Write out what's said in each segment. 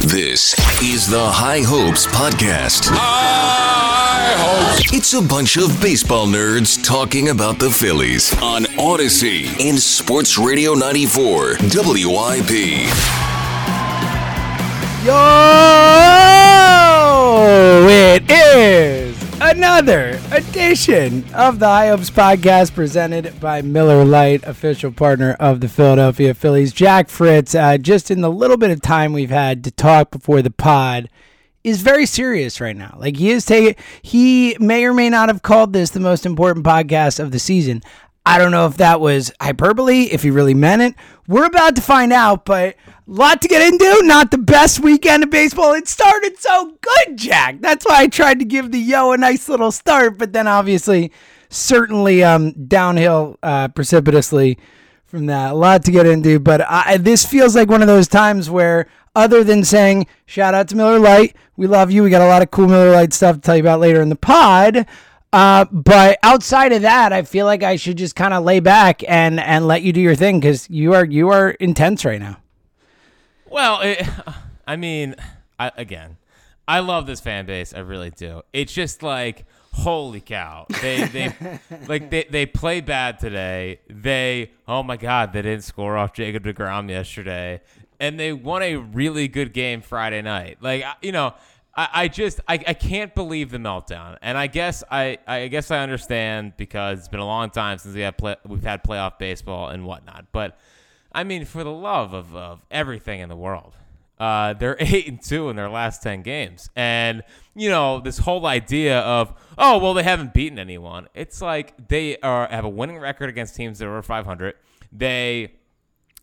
This is the High Hopes Podcast. High hopes. It's a bunch of baseball nerds talking about the Phillies on Audacy and Sports Radio 94 WIP. Yo! It is another edition of the High Hopes podcast presented by Miller Lite, official partner of the Philadelphia Phillies. Jack Fritz, uh, just in the little bit of time we've had to talk before the pod, is very serious right now. Like he is taking, he may or may not have called this the most important podcast of the season. I don't know if that was hyperbole, if he really meant it. We're about to find out, but lot to get into. Not the best weekend of baseball. It started so good, Jack. That's why I tried to give the yo a nice little start, but then obviously, certainly um, downhill uh, precipitously from that. A lot to get into, but I, this feels like one of those times where, other than saying shout out to Miller Lite, we love you. We got a lot of cool Miller Lite stuff to tell you about later in the pod. Uh, but outside of that, I feel like I should just kind of lay back and and let you do your thing because you are you are intense right now. Well, it, I mean, I, again, I love this fan base. I really do. It's just like, holy cow! They they like they they played bad today. They oh my god, they didn't score off Jacob Degrom yesterday, and they won a really good game Friday night. Like you know. I, I just I, I can't believe the meltdown, and I guess I, I guess I understand because it's been a long time since we have play, we've had playoff baseball and whatnot. But I mean, for the love of, of everything in the world, uh, they're eight and two in their last ten games, and you know this whole idea of oh well they haven't beaten anyone. It's like they are have a winning record against teams that are over five hundred. They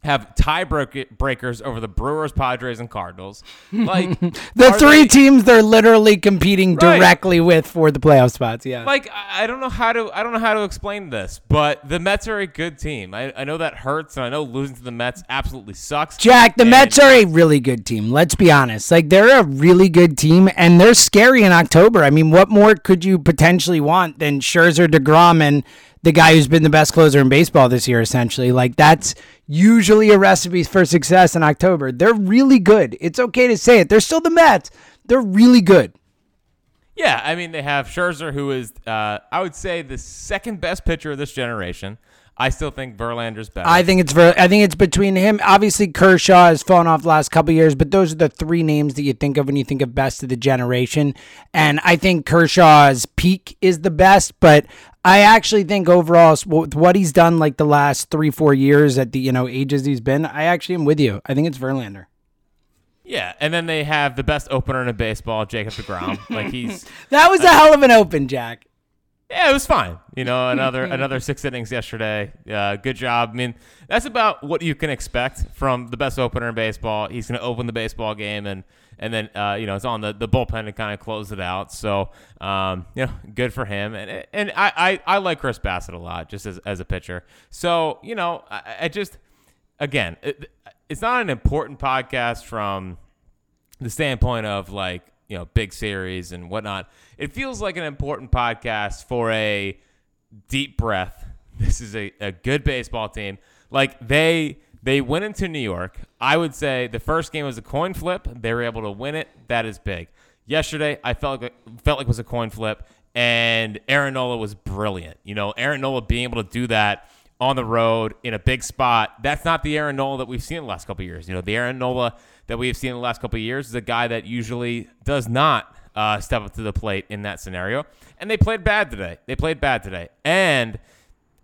have tie breakers over the Brewers, Padres, and Cardinals. Like The three they- teams they're literally competing Right. directly with for the playoff spots. Yeah. Like I I don't know how to I don't know how to explain this, but the Mets are a good team. I, I know that hurts, and I know losing to the Mets absolutely sucks. Jack, the And- Mets are a really good team. Let's be honest. Like they're a really good team, and they're scary in October. I mean, what more could you potentially want than Scherzer, Degrom, and the guy who's been the best closer in baseball this year? Essentially, like that's usually a recipe for success in October. They're really good. It's okay to say it. They're still the Mets. They're really good. Yeah, I mean they have Scherzer, who is uh, I would say the second best pitcher of this generation. I still think Verlander's better. I think it's ver- I think it's between him. Obviously, Kershaw has fallen off the last couple years, but those are the three names that you think of when you think of best of the generation. And I think Kershaw's peak is the best, but I actually think overall, with what he's done like the last three, four years at the you know ages he's been, I actually am with you. I think it's Verlander. yeah, and then they have the best opener in baseball, Jacob Degrom. like he's That was a hell of an open, Jack. Yeah, it was fine. You know, another another six innings yesterday. Uh, good job. I mean, that's about what you can expect from the best opener in baseball. He's going to open the baseball game, and and then uh, you know it's on the, the bullpen to kind of close it out. So um, you know, good for him. And and I, I, I like Chris Bassitt a lot, just as as a pitcher. So you know, I, I just again, it, it's not an important podcast from the standpoint of like you know big series and whatnot. It feels like an important podcast for a deep breath. This is a, a good baseball team. Like they they went into new york. I would say the first game was a coin flip. They were able to win it. That is big. Yesterday i felt like felt like it was a coin flip and aaron nola was brilliant. You know aaron nola being able to do that on the road in a big spot. That's not the Aaron Nola that we've seen in the last couple of years. You know, the Aaron Nola that we've seen in the last couple of years is a guy that usually does not uh, step up to the plate in that scenario. And they played bad today. They played bad today. And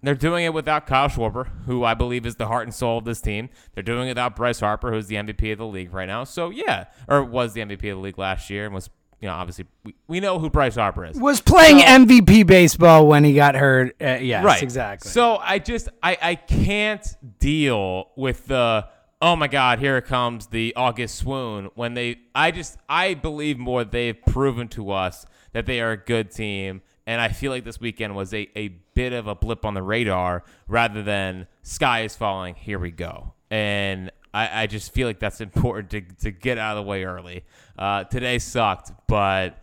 they're doing it without Kyle Schwarber, who I believe is the heart and soul of this team. They're doing it without Bryce Harper, who's the MVP of the league right now. So, yeah, or was the MVP of the league last year and was, you know, obviously we, we know who Bryce Harper is. Was playing So- MVP baseball when he got hurt. Uh, yes, right exactly. so i just i i can't deal with the oh my god here comes the august swoon when they i just i believe more they've proven to us that they are a good team and i feel like this weekend was a, a bit of a blip on the radar rather than sky is falling here we go and I, I just feel like that's important to, to get out of the way early. Uh, today sucked, but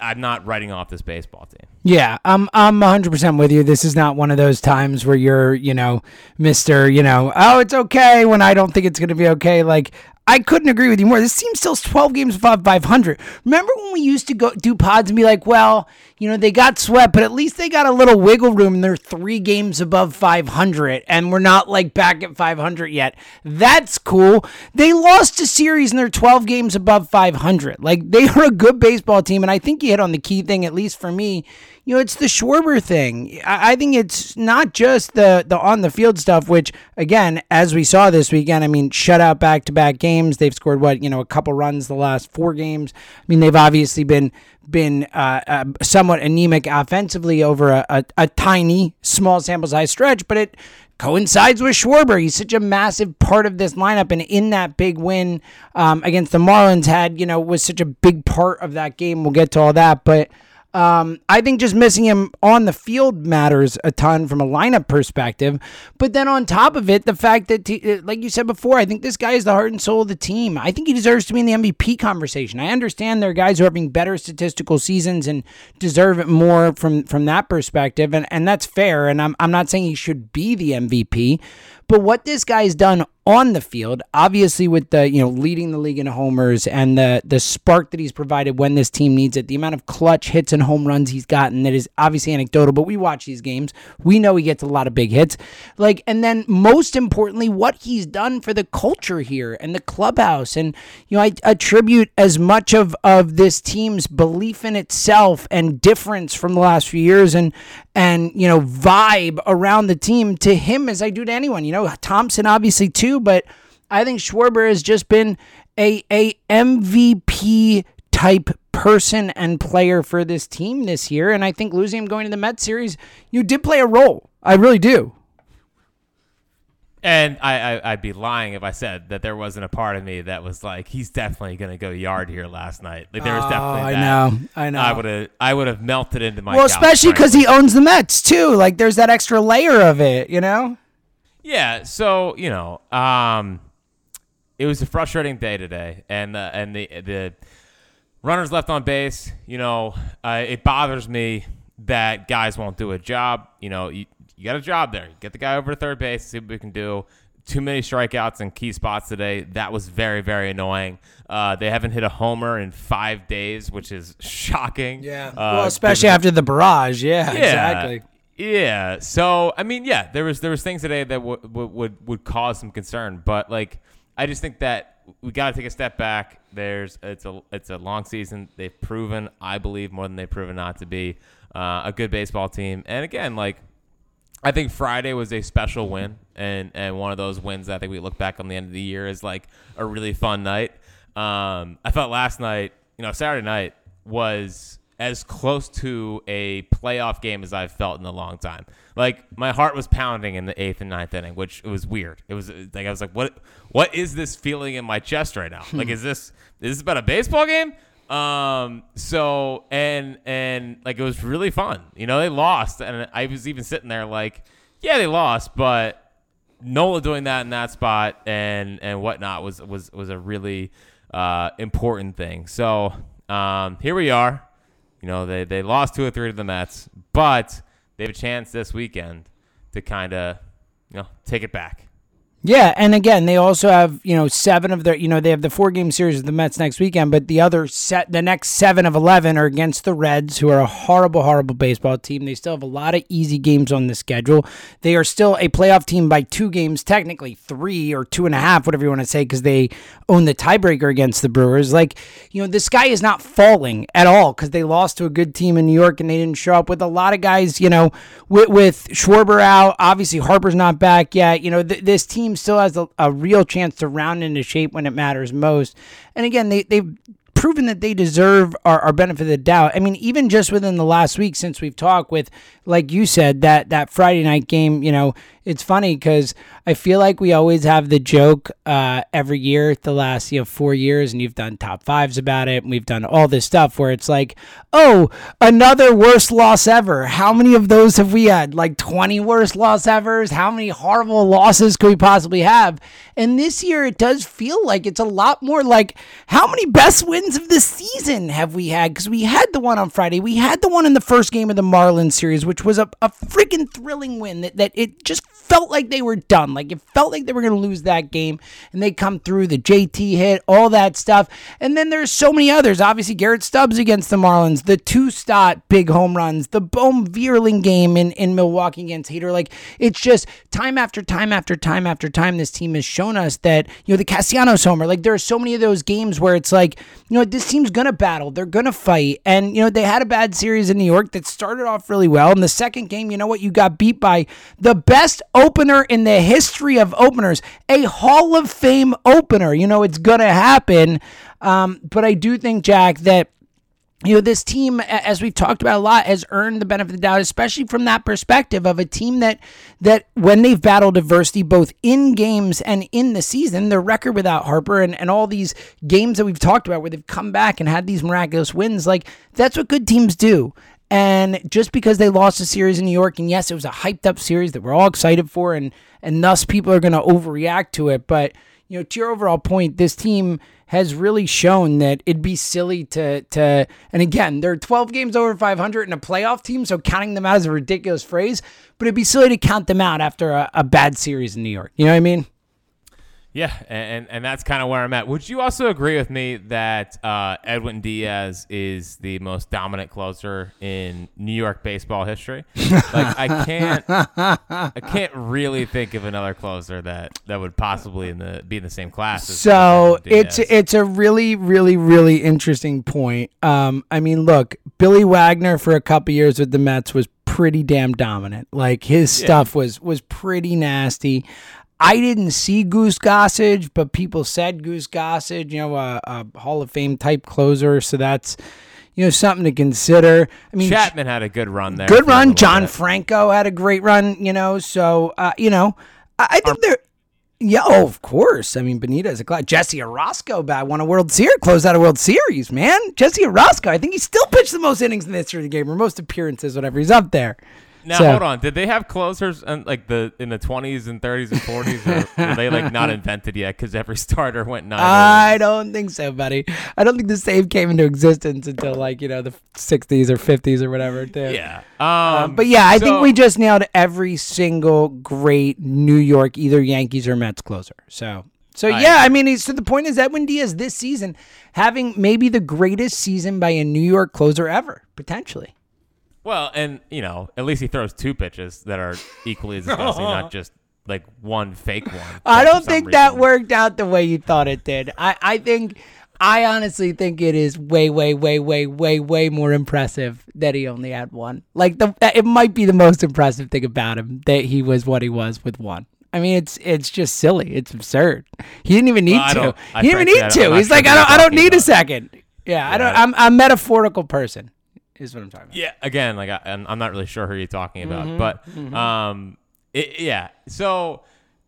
I'm not writing off this baseball team. Yeah, I'm I'm 100% with you. This is not one of those times where you're, you know, Mr., you know, oh, it's okay when I don't think it's going to be okay. Like I couldn't agree with you more. This team still 12 games above 500. Remember when we used to go do pods and be like, well, you know, they got swept, but at least they got a little wiggle room. They're three games above 500, and we're not like back at 500 yet. That's cool. They lost a series and they're 12 games above 500. Like, they are a good baseball team, and I think you hit on the key thing, at least for me you know, it's the Schwarber thing. I, I think it's not just the the on the field stuff, which again, as we saw this weekend, I mean, shutout back to back games. They've scored what you know a couple runs the last four games. I mean, they've obviously been been uh, uh, somewhat anemic offensively over a, a, a tiny small sample size stretch, but it coincides with Schwarber. He's such a massive part of this lineup, and in that big win um, against the Marlins, had you know was such a big part of that game. We'll get to all that, but um, I think just missing him on the field matters a ton from a lineup perspective. But then on top of it, the fact that, t- uh, like you said before, I think this guy is the heart and soul of the team. I think he deserves to be in the MVP conversation. I understand there are guys who are having better statistical seasons and deserve it more from from that perspective, and and that's fair. And I'm I'm not saying he should be the MVP, but what this guy's done on the field, obviously with the, you know, leading the league in homers and the the spark that he's provided when this team needs it, the amount of clutch hits and home runs he's gotten that is obviously anecdotal, but we watch these games. We know he gets a lot of big hits. Like and then most importantly, what he's done for the culture here and the clubhouse. And you know, I attribute as much of of this team's belief in itself and difference from the last few years and and you know, vibe around the team to him as I do to anyone. You know, Thomson obviously too, but I think Schwarber has just been a a MVP type person and player for this team this year. And I think losing him going to the Mets series, you did play a role. I really do. And I, I, would be lying if I said that there wasn't a part of me that was like, he's definitely going to go yard here last night. Like there was definitely. Oh, I know, I know. I would have, I would have melted into my. Well, especially because he owns the Mets too. Like there's that extra layer of it, you know. Yeah. So you know, um, it was a frustrating day today, and uh, and the the runners left on base. You know, uh, it bothers me that guys won't do a job. You know, you, you got a job there. Get the guy over to third base, see what we can do. Too many strikeouts in key spots today. That was very, very annoying. Uh, they haven't hit a homer in five days, which is shocking. Yeah. Uh, well, especially after the barrage. Yeah, yeah, exactly. Yeah. So I mean, yeah, there was there was things today that w- w- would would cause some concern, but like I just think that we got to take a step back. There's it's a it's a long season. They've proven, I believe, more than they've proven not to be uh, a good baseball team. And again, like I think Friday was a special win, and and one of those wins that I think we look back on the end of the year as like a really fun night. Um, I felt last night, you know, Saturday night was as close to a playoff game as I've felt in a long time. Like my heart was pounding in the eighth and ninth inning, which it was weird. It was like I was like, what What is this feeling in my chest right now? like, is this is this about a baseball game? Um. So and and like it was really fun. You know, they lost, and I was even sitting there like, yeah, they lost, but Nola doing that in that spot and and whatnot was was was a really uh, important thing. So um, here we are. You know, they they lost two or three to the Mets, but they have a chance this weekend to kind of you know take it back. Yeah, and again, they also have you know seven of their you know they have the four game series of the Mets next weekend, but the other set the next seven of eleven are against the Reds, who are a horrible, horrible baseball team. They still have a lot of easy games on the schedule. They are still a playoff team by two games, technically three or two and a half, whatever you want to say, because they own the tiebreaker against the Brewers. Like you know, the sky is not falling at all because they lost to a good team in New York and they didn't show up with a lot of guys. You know, with, with Schwarber out, obviously Harper's not back yet. You know, th- this team still has a, a real chance to round into shape when it matters most. And again, they, they've proven that they deserve our, our benefit of the doubt. I mean, even just within the last week since we've talked with, like you said, that that Friday night game, you know, it's funny because I feel like we always have the joke uh, every year, the last you know four years, and you've done top fives about it, and we've done all this stuff where it's like, oh, another worst loss ever. How many of those have we had? Like twenty worst loss evers? How many horrible losses could we possibly have? And this year, it does feel like it's a lot more like how many best wins wins of the season have we had? Because we had the one on Friday. We had the one in the first game of the Marlins series, which was a, a freaking thrilling win that, that it just felt like they were done. Like it felt like they were going to lose that game. And they come through the JT hit, all that stuff. And then there's so many others. Obviously, Garrett Stubbs against the Marlins, the two Stott big home runs, the Bohm Vierling game in, in Milwaukee against Hader. Like it's just time after time after time after time, this team has shown us that, you know, the Castellanos homer, like there are so many of those games where it's like, you know, this team's going to battle. They're going to fight. And, you know, they had a bad series in New York that started off really well. In the second game, you know what? You got beat by the best opener in the history of openers, a Hall of Fame opener. You know, it's going to happen. Um, but I do think, Jack, that you know, this team, as we've talked about a lot, has earned the benefit of the doubt, especially from that perspective of a team that that when they've battled adversity both in games and in the season, their record without Harper and, and all these games that we've talked about where they've come back and had these miraculous wins, like that's what good teams do. And just because they lost a series in New York, and yes, it was a hyped up series that we're all excited for, and and thus people are going to overreact to it, but you know, to your overall point, this team has really shown that it'd be silly to to and again, they're 12 games over 500 in a playoff team, so counting them out is a ridiculous phrase, but it'd be silly to count them out after a, a bad series in New York. You know what I mean? Yeah, and and that's kind of where I'm at. Would you also agree with me that uh, Edwin Diaz is the most dominant closer in New York baseball history? like I can't, I can't really think of another closer that that would possibly in the be in the same class. As So it's it's a really really really interesting point. Um, I mean, look, Billy Wagner for a couple years with the Mets was pretty damn dominant. Like his stuff was was pretty nasty. I didn't see Goose Gossage, but people said Goose Gossage, you know, a, a Hall of Fame type closer. So that's you know something to consider. I mean, Chapman had a good run there. good run. John bit. Franco had a great run, you know. So, uh, you know, I, I think they're. Yeah, oh, of course. I mean, Benitez, a class. Jesse Orosco bat won a World Series, closed out a World Series, man. Jesse Orosco, I think he still pitched the most innings in the history of the game, or most appearances, whatever. He's up there. Now So- hold on. Did they have closers in, like the in the 20s and 30s and 40s, or were they like not invented yet? Because every starter went nine. I don't think so, buddy. I don't think the save came into existence until like you know the 60s or 50s or whatever. Too. Yeah. Um, But yeah, I think we just nailed every single great New York either Yankees or Mets closer. So so I yeah, I mean, so the point is Edwin Diaz this season having maybe the greatest season by a New York closer ever, potentially. Well, and you know, at least he throws two pitches that are equally as disgusting, not just like one fake one. I don't think that worked out the way you thought it did. I, I think I honestly think it is way, way, way, way, way, way more impressive that he only had one. Like the it might be the most impressive thing about him that he was what he was with one. I mean, it's it's just silly. It's absurd. He didn't even need Well, to. he didn't even need to. He's sure like, I don't, I don't need a second. Yeah, I don't. I'm I'm a metaphorical person. Is what I'm talking about. Yeah, again, like I, I'm I'm not really sure who you're talking about, Mm-hmm, but um, it, yeah. So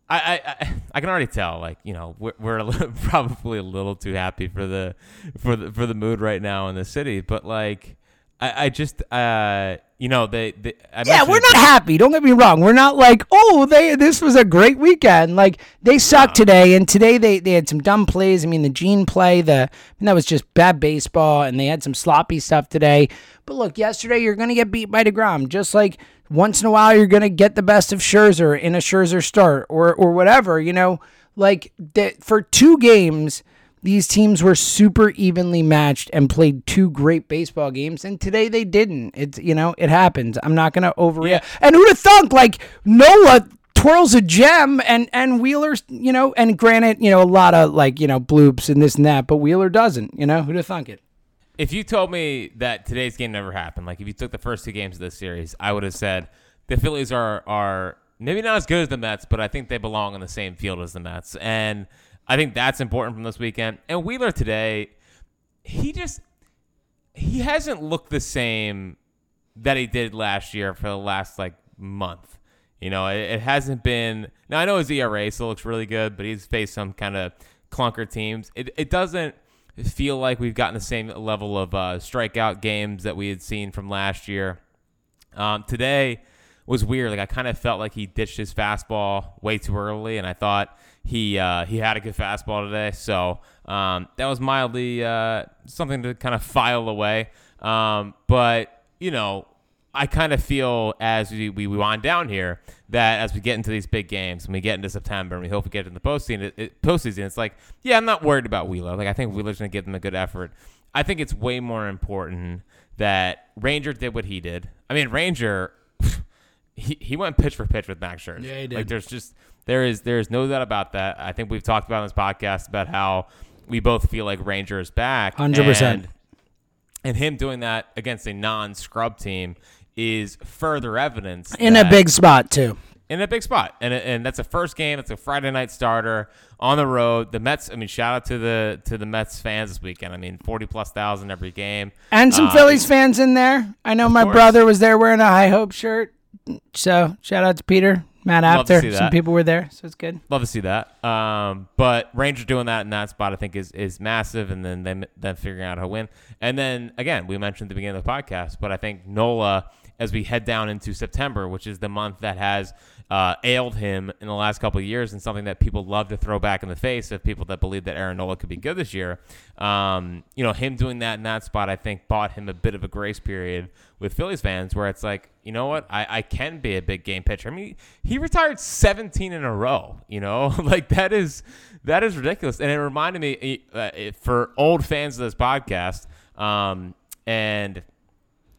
I, I I I can already tell, like you know, we're, we're a little, probably a little too happy for the for the for the mood right now in the city, but like I, I just uh you know they, they I Yeah, we're not happy. Don't get me wrong. We're not like, oh, they this was a great weekend. Like they sucked today, and today they, they had some dumb plays. I mean, the Gene play, the I mean, that was just bad baseball, and they had some sloppy stuff today. But look, yesterday you're gonna get beat by Degrom, just like once in a while you're gonna get the best of Scherzer in a Scherzer start or or whatever. You know, like that for two games these teams were super evenly matched and played two great baseball games and today they didn't. It's you know it happens. I'm not gonna overreact. Yeah. and who'd have thunk like noah twirls a gem and and wheeler's you know and granted you know a lot of like you know bloops and this and that but wheeler doesn't you know? Who'd have thunk it? If you told me that today's game never happened, like if you took the first two games of this series, I would have said the Phillies are are maybe not as good as the Mets, but I think they belong on the same field as the Mets, and I think that's important from this weekend. And Wheeler today, he just he hasn't looked the same that he did last year for the last like month. You know, it, it hasn't been. Now I know his ERA still looks really good, but he's faced some kind of clunker teams. It it doesn't feel like we've gotten the same level of uh, strikeout games that we had seen from last year. Um, today was weird. Like I kind of felt like he ditched his fastball way too early, and I thought he uh, he had a good fastball today. So um, that was mildly uh, something to kind of file away. Um, but you know, I kind of feel as we, we wind down here that as we get into these big games and we get into September and we hope we get into the postseason, it, it, postseason, it's like, yeah, I'm not worried about Wheeler. Like I think Wheeler's going to give them a good effort. I think it's way more important that Ranger did what he did. I mean, Ranger, he, he went pitch for pitch with Max Scherzer. Yeah, he did. Like there's just there is there is no doubt about that. I think we've talked about on this podcast about how we both feel like Ranger is back. 100%. And, and him doing that against a non-scrub team is further evidence In a big spot too. in a big spot, and and that's a first game. It's a Friday night starter on the road. The Mets. I mean, shout out to the to the Mets fans this weekend. I mean, forty plus thousand every game. And some Uh, Phillies fans in there. I know my course. brother was there wearing a High Hope shirt. So shout out to Peter, Matt After. Some people were there, so it's good. Love to see that. Um, but Ranger doing that in that spot, I think, is is massive. And then them then figuring out how to win. And then again, we mentioned at the beginning of the podcast, but I think Nola, as we head down into September, which is the month that has uh, ailed him in the last couple of years, and something that people love to throw back in the face of people that believe that Aaron Nola could be good this year. Um, you know, him doing that in that spot, I think, bought him a bit of a grace period with Phillies fans, where it's like, you know what, I, I can be a big game pitcher. I mean, he retired 17 in a row. You know, like that is that is ridiculous, and it reminded me uh, for old fans of this podcast, um, and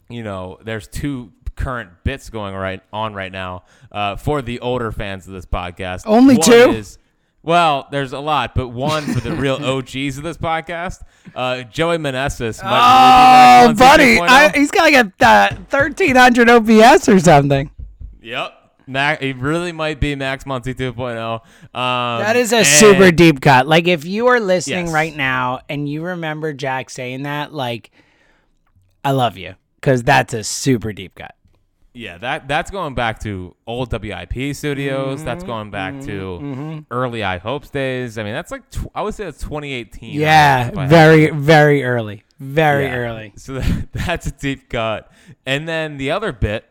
you know, there's two current bits going right on right now uh, for the older fans of this podcast. Only One two? Is, well, there's a lot, but one for the real OGs of this podcast, uh, Joey Meneses. might Oh, buddy, I, he's got like a uh, 1300 OPS or something. Yep. Mac, he really might be Max Monty 2.0. Um, That is a and- super deep cut. Like if you are listening Yes. right now and you remember Jack saying that, like, I love you because that's a super deep cut. Yeah, that that's going back to old WIP studios. Mm-hmm, That's going back to early High Hopes days. I mean, that's like tw- I would say that's 2018. Yeah, very, very early, very Yeah. early. So that, that's a deep cut. And then the other bit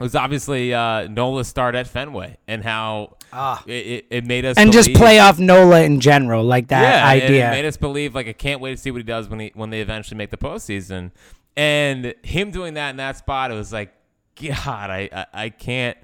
was obviously uh, Nola's start at Fenway and how it, it, it made us Ah. And just play off Nola in general, like that yeah, idea. It made us believe like I can't wait to see what he does when he when they eventually make the postseason. And him doing that in that spot, it was like, God, I I, I can't.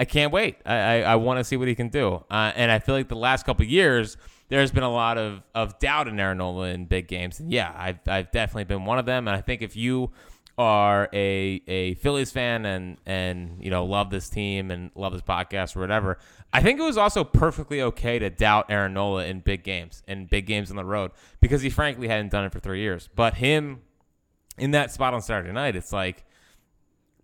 I can't wait. I, I, I want to see what he can do. Uh, and I feel like the last couple years, there's been a lot of, of doubt in Aaron Nola in big games. And yeah, I've, I've definitely been one of them. And I think if you are a, a Phillies fan and, and, you know, love this team and love this podcast or whatever, I think it was also perfectly okay to doubt Aaron Nola in big games and big games on the road because he frankly hadn't done it for three years. But him in that spot on Saturday night, it's like,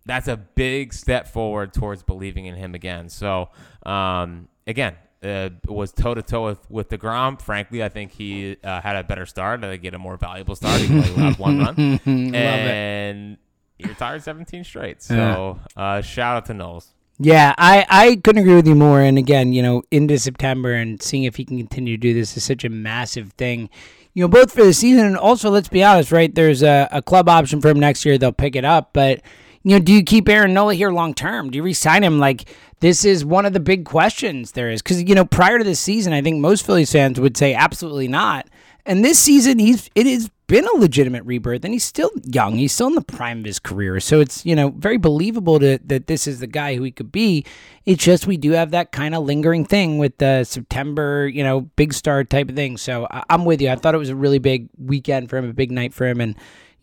that's a big step forward towards believing in him again. So, um, again, uh, was toe to toe with with Degrom. Frankly, I think he uh, had a better start. I think he had a more valuable start. He only allowed one run, and he retired 17 straight. So, uh, shout out to Knowles. Yeah, I, I couldn't agree with you more. And again, you know, into September and seeing if he can continue to do this is such a massive thing. You know, both for the season and also, let's be honest, right? There's a, a club option for him next year. They'll pick it up. But, you know, do you keep Aaron Nola here long term? Do you re-sign him? Like, this is one of the big questions there is. Because, you know, prior to this season, I think most Phillies fans would say absolutely not. And this season, he's it has been a legitimate rebirth, and he's still young. He's still in the prime of his career, so it's you know very believable to, that this is the guy who he could be. It's just we do have that kind of lingering thing with the September, you know, big star type of thing. So I, I'm with you. I thought it was a really big weekend for him, a big night for him, and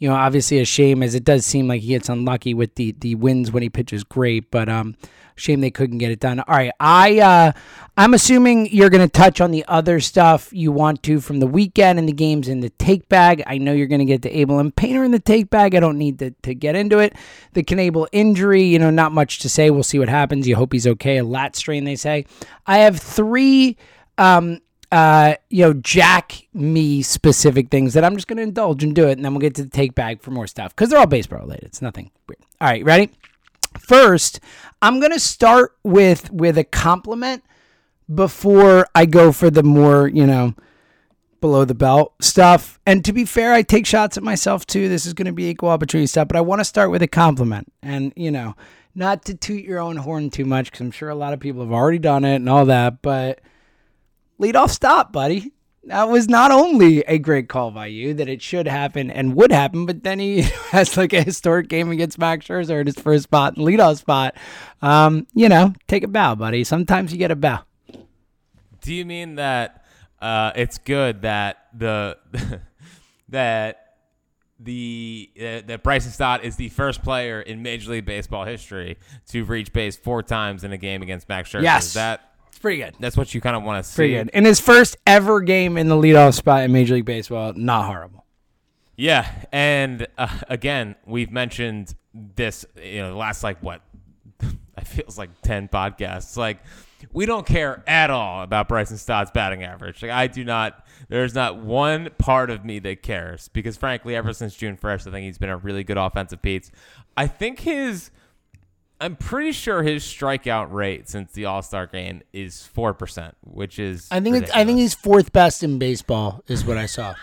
you know, obviously a shame as it does seem like he gets unlucky with the the wins when he pitches great, but um, shame they couldn't get it done. All right, I uh, I'm assuming you're gonna touch on the other stuff you want to from the weekend and the games in the take bag. I know you're gonna get to Abel and Painter in the take bag. I don't need to to get into it. The Knebel injury, you know, not much to say. We'll see what happens. You hope he's okay. A lat strain, they say. I have three. Um, uh, you know, Jack me specific things that I'm just going to indulge and do it, and then we'll get to the take bag for more stuff because they're all baseball related. It's nothing weird. All right, ready? First, I'm going to start with with a compliment before I go for the more you know below the belt stuff. And to be fair, I take shots at myself too. This is going to be equal opportunity stuff, but I want to start with a compliment, and you know, not to toot your own horn too much because I'm sure a lot of people have already done it and all that, but leadoff stop, buddy. That was not only a great call by you that it should happen and would happen, but then he has like a historic game against Max Scherzer in his first spot, leadoff spot. Um, you know, take a bow, buddy. Sometimes you get a bow. Do you mean that uh, it's good that the that the uh, that Bryson Stott is the first player in Major League Baseball history to reach base four times in a game against Max Scherzer? Yes. Is that pretty good. that's what you kind of want to see. Pretty good. In his first ever game in the leadoff spot in Major League Baseball, not horrible. Yeah, and uh, again, we've mentioned this. You know, the last like what I feels like ten podcasts. Like we don't care at all about Bryson Stott's batting average. Like I do not. There's not one part of me that cares because, frankly, ever since June first, I think he's been a really good offensive piece. I think his. I'm pretty sure his strikeout rate since the All Star game is four percent, which is I think it's, I think he's fourth best in baseball, is what I saw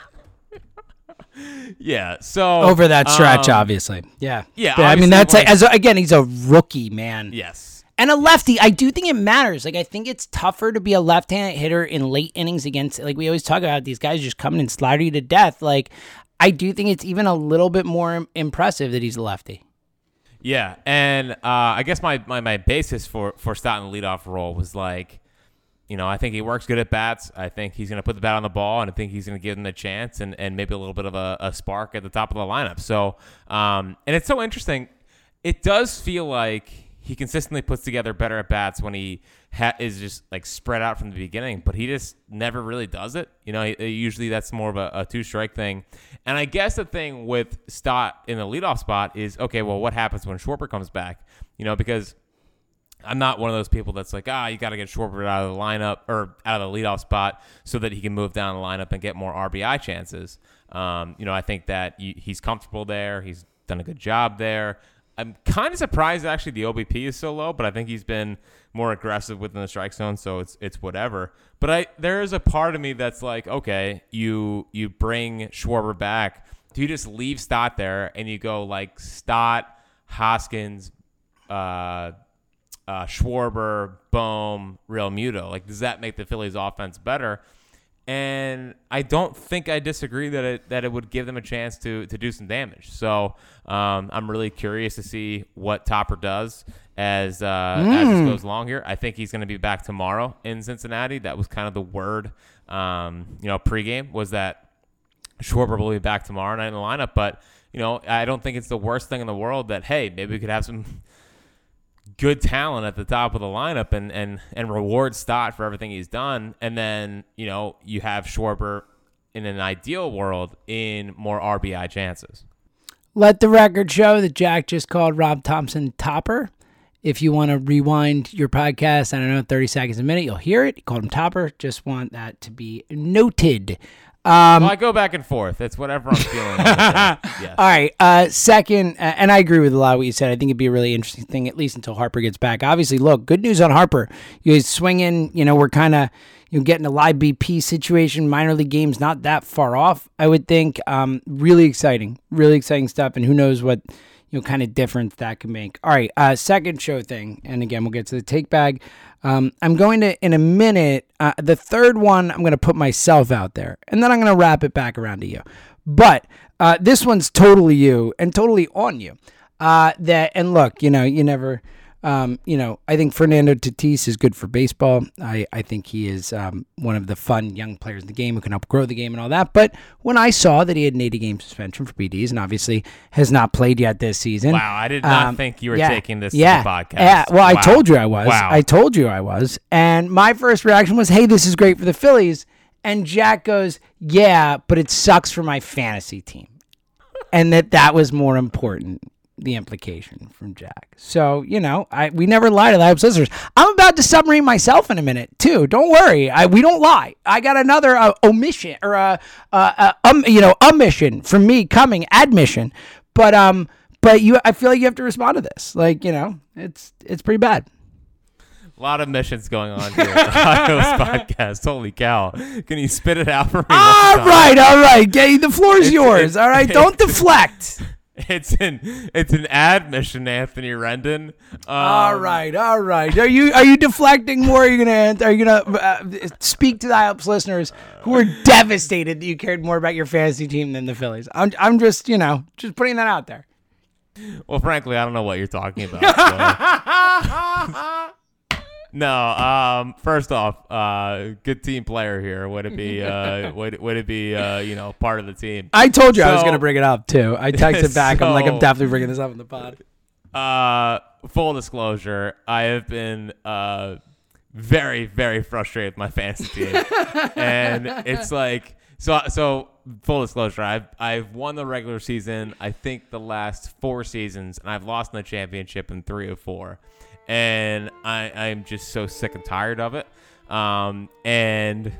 yeah. So over that stretch. um, obviously, yeah, yeah, I mean, that's like, like- as a, again, he's a rookie, man. Yes. And a lefty, I do think it matters. Like I think it's tougher to be a left-handed hitter in late innings against like we always talk about these guys just coming and sliding you to death. Like I do think it's even a little bit more impressive that he's a lefty. Yeah, and uh, I guess my, my, my basis for for Stott in the leadoff role was like, you know, I think he works good at bats. I think he's going to put the bat on the ball, and I think he's going to give them a chance and, and maybe a little bit of a, a spark at the top of the lineup. So, um, and it's so interesting. It does feel like he consistently puts together better at bats when he ha- is just like spread out from the beginning, but he just never really does it. You know, he, usually that's more of a, a two strike thing. And I guess the thing with Stott in the leadoff spot is okay, well, what happens when Schwarber comes back? You know, because I'm not one of those people that's like, ah, you got to get Schwarber out of the lineup or out of the leadoff spot so that he can move down the lineup and get more RBI chances. Um, you know, I think that he's comfortable there. He's done a good job there. I'm kind of surprised actually the OBP is so low, but I think he's been more aggressive within the strike zone, so it's it's whatever. But I there is a part of me that's like, okay, you you bring Schwarber back. Do you just leave Stott there and you go like Stott, Hoskins, uh, uh, Schwarber, Bohm, Realmuto. Like, does that make the Phillies' offense better? And I don't think I disagree that it that it would give them a chance to to do some damage. So um, I'm really curious to see what Topper does as uh, as this goes along here. I think he's going to be back tomorrow in Cincinnati. That was kind of the word, um, you know, pregame was that Schwarber will be back tomorrow night in the lineup. But you know, I don't think it's the worst thing in the world that hey, maybe we could have some good talent at the top of the lineup and and and reward Stott for everything he's done, and then you know you have Schwarber in an ideal world in more RBI chances. Let the record show that Jack just called Rob Thomson Topper. If you want to rewind your podcast, I don't know, 30 seconds a minute, you'll hear it. He called him Topper. Just want that to be noted. Um, well, I go back and forth. It's whatever I'm feeling. yes. All right. Uh, second, uh, and I agree with a lot of what you said. I think it'd be a really interesting thing, at least until Harper gets back. Obviously, look, good news on Harper. He's swinging. You know, we're kind of you know getting a live BP situation. Minor league games not that far off. I would think. Um, really exciting, really exciting stuff. And who knows what you know kind of difference that can make. All right. Uh, second show thing, and again, we'll get to the take bag. Um, I'm going to, in a minute, uh, the third one, I'm going to put myself out there, and then I'm going to wrap it back around to you. But uh, this one's totally you and totally on you. Uh, that and look, you know, you never, um, you know, I think Fernando Tatis is good for baseball. I, I think he is um, one of the fun young players in the game who can help grow the game and all that. But when I saw that he had an 80 game suspension for PEDs and obviously has not played yet this season, Wow, I did not um, think you were yeah, taking this yeah, to the podcast. Yeah, well, I told you I was. Wow. I told you I was. And my first reaction was, "Hey, this is great for the Phillies." And Jack goes, "Yeah, but it sucks for my fantasy team." and that that was more important. The implication from Jack. So you know, I we never lie to the Hype listeners. I'm about to submarine myself in a minute too. Don't worry, I we don't lie. I got another uh, omission or a uh, uh, um you know omission from me coming admission, but um but you I feel like you have to respond to this. Like you know, it's it's pretty bad. A lot of missions going on here at the Ohio's podcast. Holy cow. Can you spit it out for me? All right, all right, Gay, the floor is It's- yours. all right, don't deflect. It's an it's an admission, Anthony Rendon. Um, all right, all right. Are you are you deflecting more? Are you gonna are you gonna uh, speak to the IOPS listeners who are devastated that you cared more about your fantasy team than the Phillies? I'm I'm just you know just putting that out there. Well, frankly, I don't know what you're talking about. so. no, um, first off, uh, good team player here. Would it be? Uh, would, would it be? Uh, you know, part of the team. I told you I was gonna bring it up too. I texted back. I'm like, I'm definitely bringing this up in the pod. Uh, full disclosure, I have been uh very very frustrated with my fantasy team, and it's like so so. Full disclosure, I've I've won the regular season. I think the last four seasons, and I've lost in the championship in three of four, and I I'm just so sick and tired of it. Um, and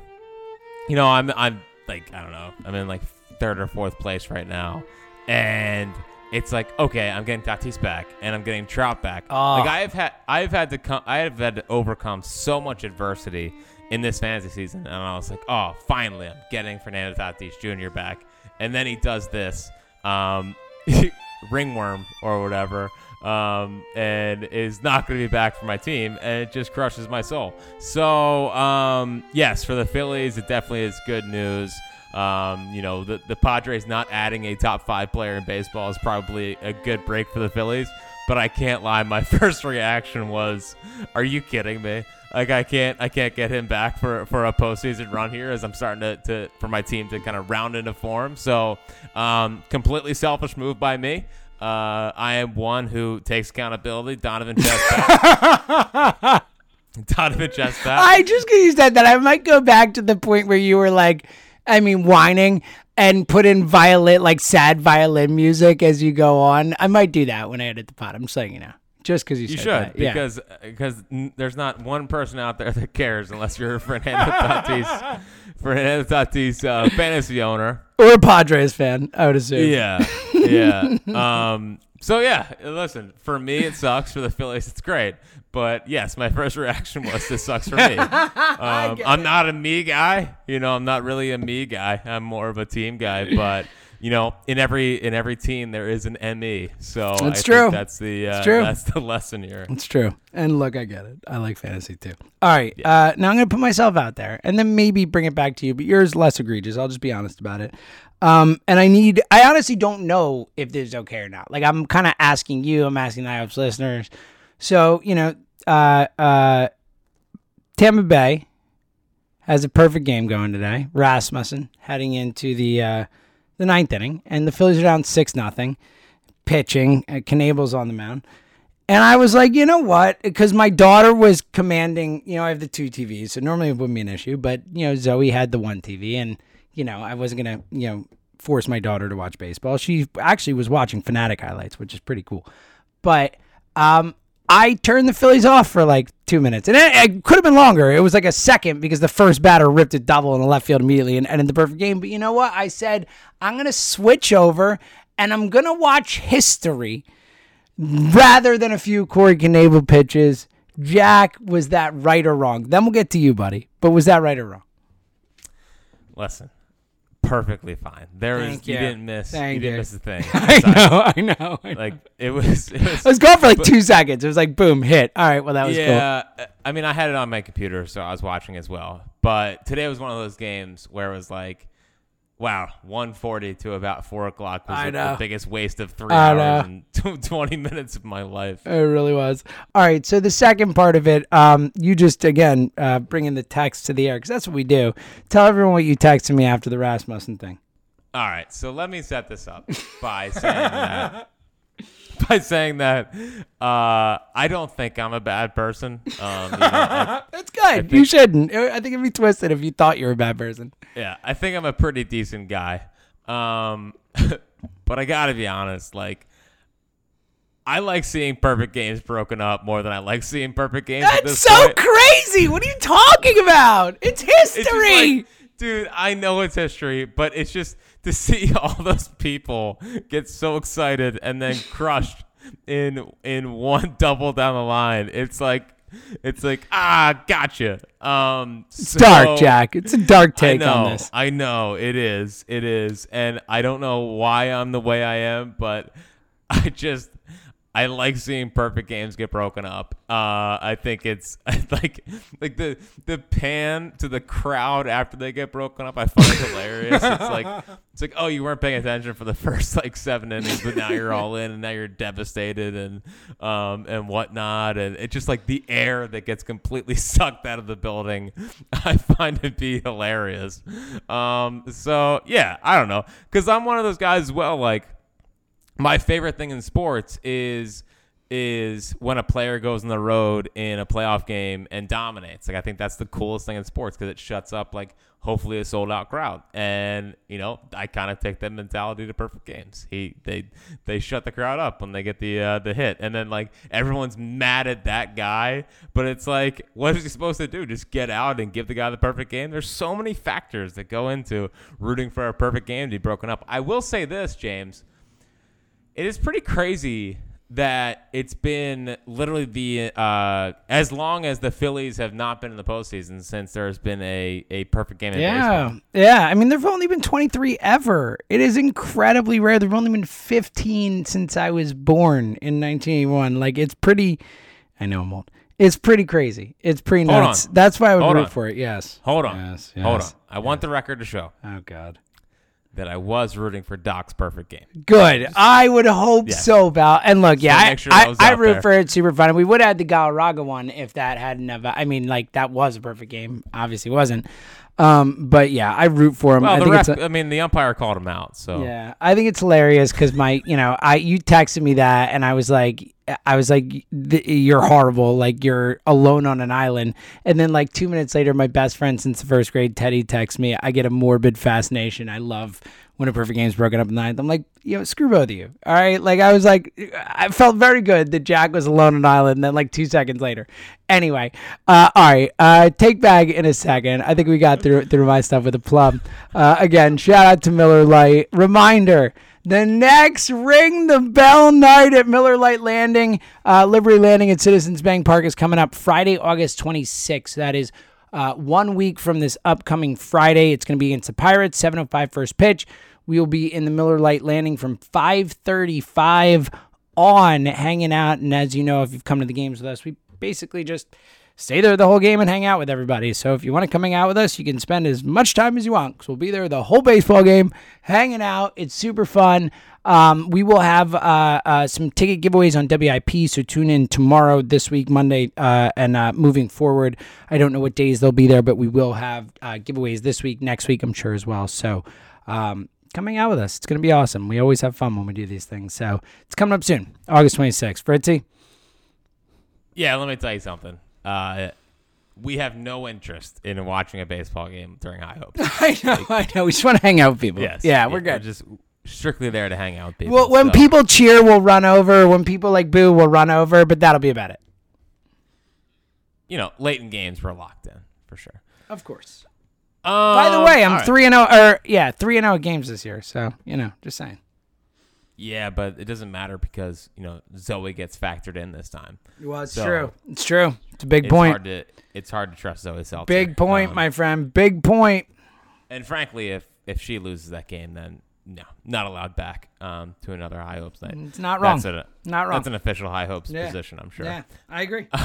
you know, I'm I'm like I don't know, I'm in like third or fourth place right now, and it's like okay, I'm getting Tatis back, and I'm getting Trout back. Oh. Like I have had I've had to come I have had to overcome so much adversity in this fantasy season, and I was like, oh, finally, I'm getting Fernando Tatis Jr. back, and then he does this, um, ringworm or whatever. Um, and is not going to be back for my team, and it just crushes my soul. So, um, yes, for the Phillies, it definitely is good news. Um, you know, the, the Padres not adding a top five player in baseball is probably a good break for the Phillies. But I can't lie, my first reaction was, "Are you kidding me? Like I can't, I can't get him back for for a postseason run here as I'm starting to, to for my team to kind of round into form." So, um, completely selfish move by me. Uh, I am one who takes accountability. Donovan Chestnut. Donovan Chestnut. I just because you said that, I might go back to the point where you were like, I mean, whining and put in violin, like sad violin music as you go on. I might do that when I edit the pod. I'm just letting you know. Just because you, You said should that. Yeah. because because n- there's not one person out there that cares unless you're Fernando Tatis Fernando Tatis uh, fantasy owner. or a Padres fan, I would assume. Yeah, yeah. Um. So yeah, listen. For me, it sucks. For the Phillies, it's great. But yes, my first reaction was this sucks for me. Um, I'm not a me guy. You know, I'm not really a me guy. I'm more of a team guy. But you know, in every in every team there is an ME. So That's I think true. That's the uh, true. that's the lesson here. It's true. And look, I get it. I like fantasy too. All right. Uh, now I'm going to put myself out there and then maybe bring it back to you, but yours less egregious. I'll just be honest about it. Um, and I need, I honestly don't know if this is okay or not. Like, I'm kind of asking you, I'm asking the IOPS listeners. So, you know, uh, uh, Tampa Bay has a perfect game going today. Rasmussen heading into the, uh, the ninth inning, and the Phillies are down 6 nothing pitching. Uh, on the mound. And I was like, you know what? Because my daughter was commanding, you know, I have the two TVs, so normally it wouldn't be an issue. But, you know, Zoe had the one TV, and, you know, I wasn't to, you know, force my daughter to watch baseball. She actually was watching Phanatic highlights, which is pretty cool. But um, I turned the Phillies off for like two minutes. And it, it could have been longer. It was like a second because the first batter ripped a double in the left field immediately and ended the perfect game. But you know what? I said, I'm to switch over and I'm to watch history rather than a few Corey Knebel pitches. Jack, was that right or wrong? Then we'll get to you, buddy. But was that right or wrong? Listen, perfectly fine. There was Thank you. you. didn't miss. Thank you didn't you. miss a thing. I know, I know. I, know. Like it was. It was I was going for like two seconds. It was like boom, hit. All right, well that was cool. yeah, uh, I mean, I had it on my computer, so I was watching as well. But today was one of those games where it was like, wow, 140 to about four o'clock was the, the biggest waste of three I hours know. and 20 minutes of my life. It really was. All right. So the second part of it, um, you just again uh, bringing the text to the air because that's what we do. Tell everyone what you texted me after the Rasmussen thing. All right, so let me set this up by saying that. By saying that, uh, I don't think I'm a bad person. Um, you know, I- That's good. you shouldn't. I think it'd be twisted if you thought you were a bad person. Yeah, I think I'm a pretty decent guy. Um, but I gotta be honest, like I like seeing perfect games broken up more than I like seeing perfect games. at That's so point. crazy. What are you talking about? It's It's history. like, dude, I know it's history, but it's just to see all those people get so excited and then crushed in in one double down the line. It's like it's like ah, gotcha. Um, it's dark, Jack. It's a dark take know, on this. I know it is. It is, and I don't know why I'm the way I am, but I just I like seeing perfect games get broken up. Uh, I think it's like like the the pan to the crowd after they get broken up. I find it hilarious. It's like it's like oh you weren't paying attention for the first like seven innings, but now you're all in and now you're devastated and um and whatnot. And it's just like the air that gets completely sucked out of the building. I find it be hilarious. Um, so yeah, I don't know because I'm one of those guys well. Like my favorite thing in sports is is when a player goes on the road in a playoff game and dominates. Like I think that's the coolest thing in sports because it shuts up like hopefully a sold out crowd. And you know I kind of take that mentality to perfect games. He they they shut the crowd up when they get the uh, the hit, and then like everyone's mad at that guy. But it's like what is he supposed to do? Just get out and give the guy the perfect game. There's so many factors that go into rooting for a perfect game to be broken up. I will say this, James it is pretty crazy that it's been literally the uh, as long as the Phillies have not been in the postseason since there's been a, a perfect game. In yeah, baseball. yeah. I mean, there've only been 23 ever. It is incredibly rare. There've only been 15 since I was born in 1981. Like it's pretty. I know I'm old. It's pretty crazy. It's pretty Hold nuts. on. That's why I would Hold root on. for it. Yes. Hold on, Yes, hold on. yes, I want the record to show Oh God. That I was rooting for Doc's perfect game. Good. I would hope Yeah. so, Val. And look, yeah, So I, sure that I, I root there. for it. Super fun. We would have had the Galarraga one if that hadn't have. I mean, like that was a perfect game. Obviously, wasn't. Um, but yeah, I root for him. Well, I the think ref, I mean, the umpire called him out. So yeah, I think it's hilarious because my, you know, I you texted me that and I was like, I was like, you're horrible, like you're alone on an island. And then like two minutes later, my best friend since the first grade, Teddy, texts me. I get a morbid fascination. I love when a perfect game's broken up in ninth. I'm like, you know, screw both of you. All right, like I was like, I felt very good that Jack was alone on an island. And then like two seconds later, anyway, uh, all right, uh, take back in a second. I think we got through through my stuff with a plum. Uh, again, shout out to Miller Lite. Reminder. The next Ring the Bell night at Miller Lite Landing, uh, Liberty Landing at Citizens Bank Park is coming up Friday, August 26th. That is uh, one week from this upcoming Friday. It's going to be against the Pirates, 7:05 first pitch. We will be in the Miller Lite Landing from 5:35 on, hanging out. And as you know, if you've come to the games with us, we basically just stay there the whole game and hang out with everybody. So if you want to come hang out with us, you can spend as much time as you want because we'll be there the whole baseball game, hanging out. It's super fun. Um, we will have uh, uh, some ticket giveaways on WIP, so tune in tomorrow, this week, Monday, uh, and uh, moving forward. I don't know what days they'll be there, but we will have uh, giveaways this week, next week, I'm sure as well. So um, come hang out with us. It's going to be awesome. We always have fun when we do these things. So it's coming up soon, August 26th. Fritzy? yeah. Let me tell you something. Uh, we have no interest in watching a baseball game during High Hopes. I know, I know. We just want to hang out with people. Yes. Yeah, we're good. just strictly there to hang out with people. Well, when so- people cheer, we'll run over. When people like boo, we'll run over. But that'll be about it. you know, late in games, we're locked in for sure. Of course. Um, By the way, I'm three and zero. Or yeah, three and zero games this year. So you know, just saying. Yeah, but it doesn't matter because you know Zoe gets factored in this time. Well, it's So- true. It's true. It's a big It's point. hard to it's hard to trust Zoe Seltzer. Big point, Um, my friend. Big point. And frankly, if if she loses that game, then no, not allowed back um, to another High Hopes night. It's not wrong. That's, a, Not wrong. that's an official High Hopes Yeah. position, I'm sure. Yeah, I agree.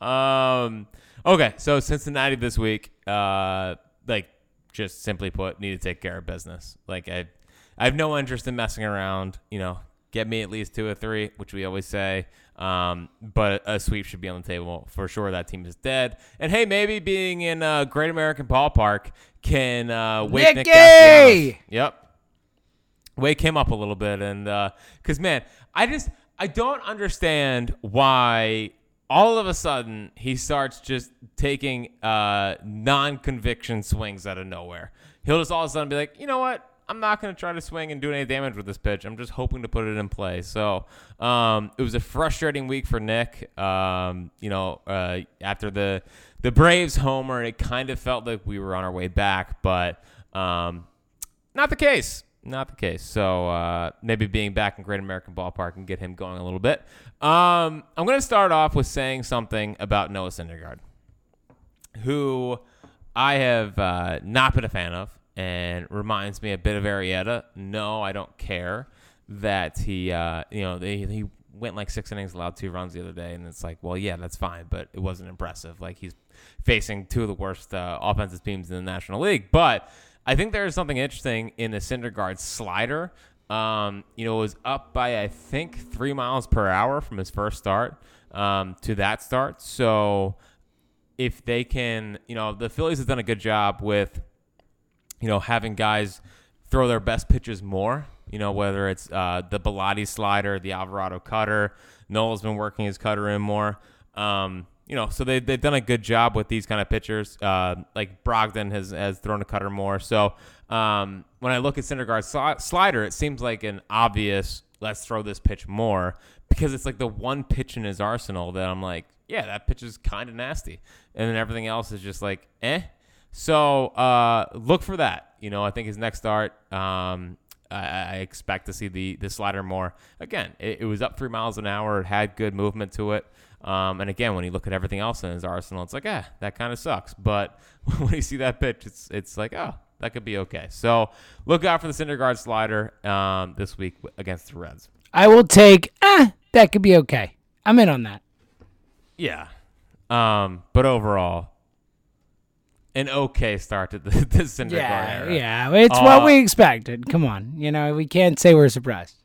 Um. Okay, so Cincinnati this week, uh, like just simply put, need to take care of business. Like I, I have no interest in messing around. You know, get me at least two or three, which we always say. Um, but a sweep should be on the table for sure. That team is dead. And hey, maybe being in uh, Great American Ballpark can uh, wake Nick Nicky! Castellanos. Yep wake him up a little bit and because man i just i don't understand why all of a sudden he starts just taking uh non-conviction swings out of nowhere he'll just all of a sudden be like you know what i'm not going to try to swing and do any damage with this pitch i'm just hoping to put it in play so um, it was a frustrating week for nick um, you know uh, after the the braves homer it kind of felt like we were on our way back but um, not the case. Not the case. So uh, maybe being back in Great American Ballpark can get him going a little bit. Um, I'm going to start off with saying something about Noah Syndergaard, who I have uh, not been a fan of and reminds me a bit of Arrieta. No, I don't care. that he, uh, you know, he went like six innings, allowed two runs the other day, and it's like, well, yeah, that's fine, but it wasn't impressive. Like he's facing two of the worst uh, offensive teams in the National League, but I think there is something interesting in the Syndergaard slider. Um, you know, it was up by I think three miles per hour from his first start um, to that start. So if they can, you know, the Phillies have done a good job with, you know, having guys throw their best pitches more. You know, whether it's uh, the Bellatti slider, the Alvarado cutter. Noel's been working his cutter in more. Um, you know, so they, they've done a good job with these kind of pitchers. Uh, like Brogdon has, has thrown a cutter more. So um, when I look at Syndergaard's sli- slider, it seems like an obvious let's throw this pitch more because it's like the one pitch in his arsenal that I'm like, yeah, that pitch is kind of nasty. And then everything else is just like, eh. So uh, look for that. You know, I think his next start, um, I, I, expect to see the, the slider more. Again, it, it, was up three miles an hour. It had good movement to it. Um, and again, when you look at everything else in his arsenal, it's like, ah, that kind of sucks. But when you see that pitch, it's it's like, oh, that could be okay. So look out for the Syndergaard slider um, this week against the Reds. I will take, ah, that could be okay. I'm in on that. Yeah. Um, but overall, an okay start to the, the Syndergaard yeah, era. Yeah, it's uh, what we expected. Come on, you know we can't say we're surprised.